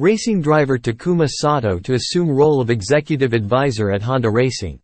Racing driver Takuma Sato to assume role of executive advisor at Honda Racing.